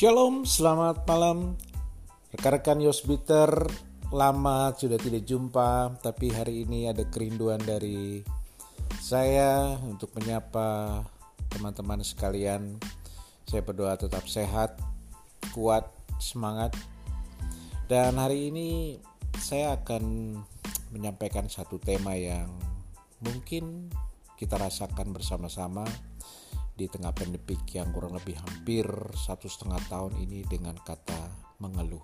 Shalom, selamat malam. Rekan-rekan Yosbiter Lama sudah tidak jumpa Tapi hari ini ada kerinduan dari saya Untuk menyapa teman-teman sekalian. Saya berdoa tetap sehat Kuat, semangat. Dan hari ini saya akan menyampaikan satu tema yang Mungkin kita rasakan bersama-sama di tengah pandemik yang kurang lebih hampir satu setengah tahun ini dengan kata mengeluh.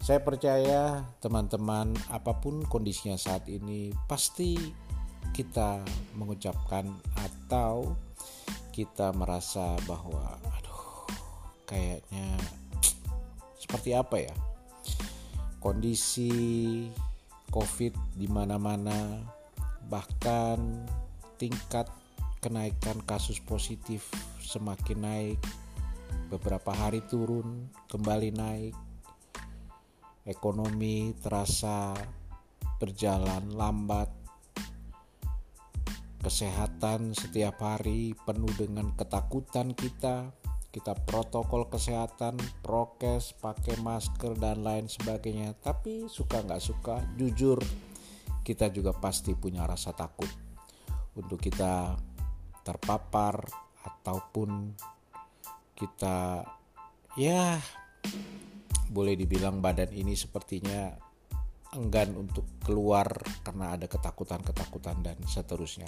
Saya percaya teman-teman apa pun kondisinya saat ini pasti kita mengucapkan atau kita merasa bahwa aduh kayaknya seperti apa ya kondisi covid di mana-mana bahkan tingkat kenaikan kasus positif semakin naik, beberapa hari turun, kembali naik. Ekonomi terasa berjalan lambat. Kesehatan setiap hari penuh dengan ketakutan kita. Kita protokol kesehatan, prokes, pakai masker dan lain sebagainya. Tapi suka nggak suka, jujur kita juga pasti punya rasa takut untuk kita terpapar ataupun kita ya boleh dibilang badan ini sepertinya enggan untuk keluar karena ada ketakutan-ketakutan dan seterusnya.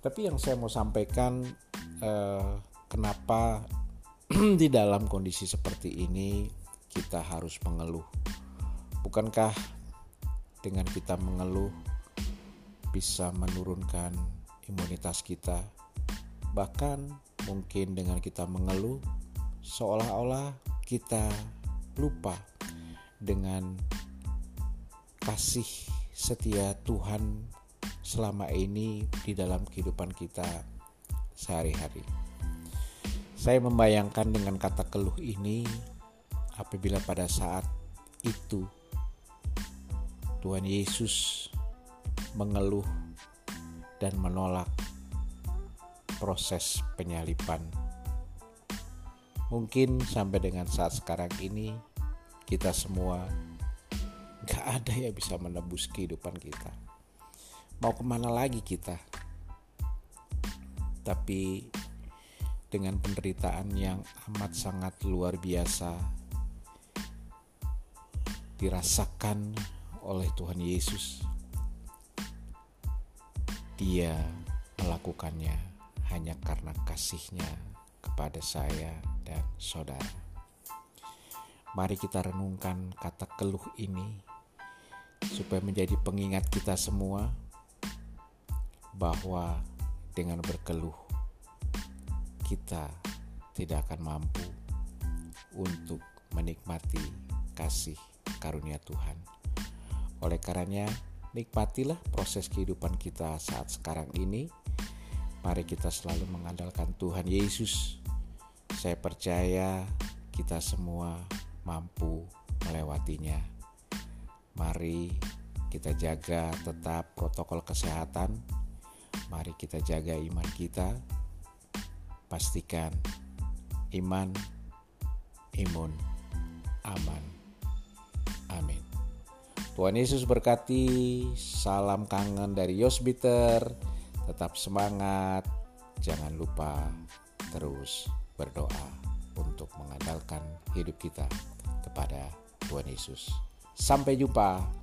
Tapi yang saya mau sampaikan eh, kenapa di dalam kondisi seperti ini kita harus mengeluh. Bukankah dengan kita mengeluh bisa menurunkan imunitas kita Bahkan mungkin dengan kita mengeluh seolah-olah kita lupa dengan kasih setia Tuhan selama ini di dalam kehidupan kita sehari-hari. Saya membayangkan dengan kata keluh ini apabila pada saat itu Tuhan Yesus mengeluh dan menolak proses penyalipan. Mungkin sampai dengan saat sekarang ini kita semua gak ada yang bisa menebus kehidupan kita. Mau ke mana lagi kita? Tapi dengan penderitaan yang amat sangat luar biasa dirasakan oleh Tuhan Yesus. Dia melakukannya hanya karena kasihnya kepada saya dan saudara. Mari kita renungkan kata keluh ini supaya menjadi pengingat kita semua bahwa dengan berkeluh kita tidak akan mampu untuk menikmati kasih karunia Tuhan. Oleh karenanya, nikmatilah proses kehidupan kita saat sekarang ini Mari kita selalu mengandalkan Tuhan Yesus. Saya percaya kita semua mampu melewatinya. Mari kita jaga tetap protokol kesehatan. Mari kita jaga iman kita. Pastikan iman, imun, aman. Amin. Tuhan Yesus berkati. Salam kangen dari Yosbiter tetap semangat, jangan lupa terus berdoa untuk mengandalkan hidup kita kepada Tuhan Yesus. Sampai jumpa.